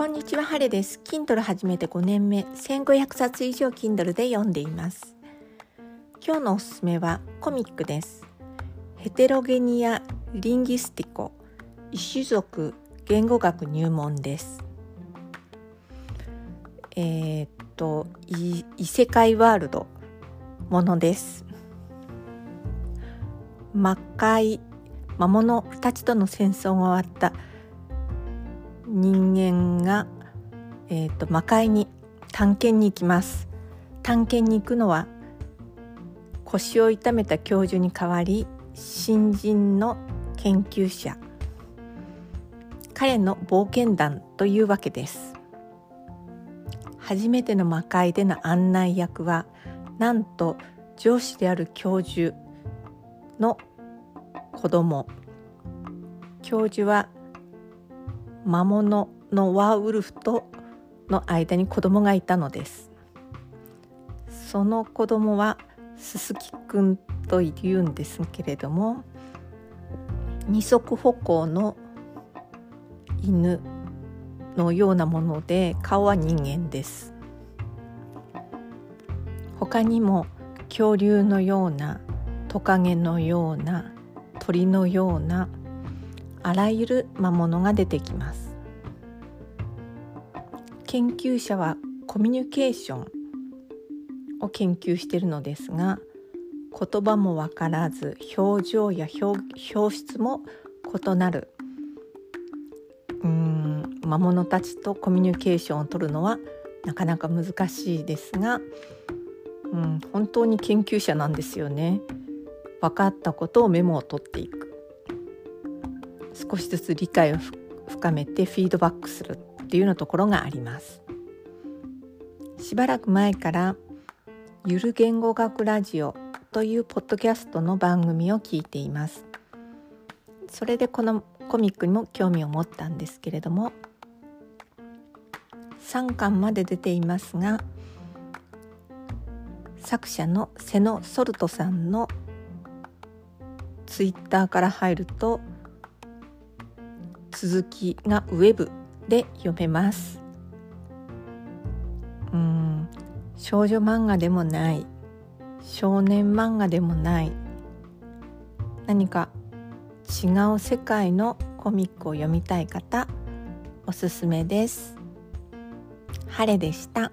こんにちは、ハレです。Kindle 始めて5年目、1500冊以上 Kindle で読んでいます。今日のおすすめはコミックです。ヘテロゲニア・リンギスティコ、異種族言語学入門です。えー、っと異世界ワールドものです。魔界魔物たちとの戦争が終わった人間が、えーと、魔界に探検に行きます。探検に行くのは腰を痛めた教授に代わり新人の研究者彼の冒険団というわけです。初めての魔界での案内役はなんと上司である教授の子供。教授は魔物のワーウルフとの間に子供がいたのです。その子供はすすきくんと言うんですけれども二足歩行の犬のようなもので顔は人間です。他にも恐竜のようなトカゲのような鳥のようなあらゆる魔物が出てきます。研究者はコミュニケーションを研究しているのですが言葉もわからず表情や表出も異なる。うん魔物たちとコミュニケーションを取るのはなかなか難しいですが、うん、本当に研究者なんですよね。分かったことをメモを取っていく。少しずつ理解を深めてフィードバックするっていうようなところがあります。しばらく前からゆる言語学ラジオというポッドキャストの番組を聞いています。それでこのコミックにも興味を持ったんですけれども3巻まで出ていますが作者の瀬野ソルトさんのツイッターから入ると続きがウェブで読めますうん少女漫画でもない少年漫画でもない何か違う世界のコミックを読みたい方おすすめです。晴れでした。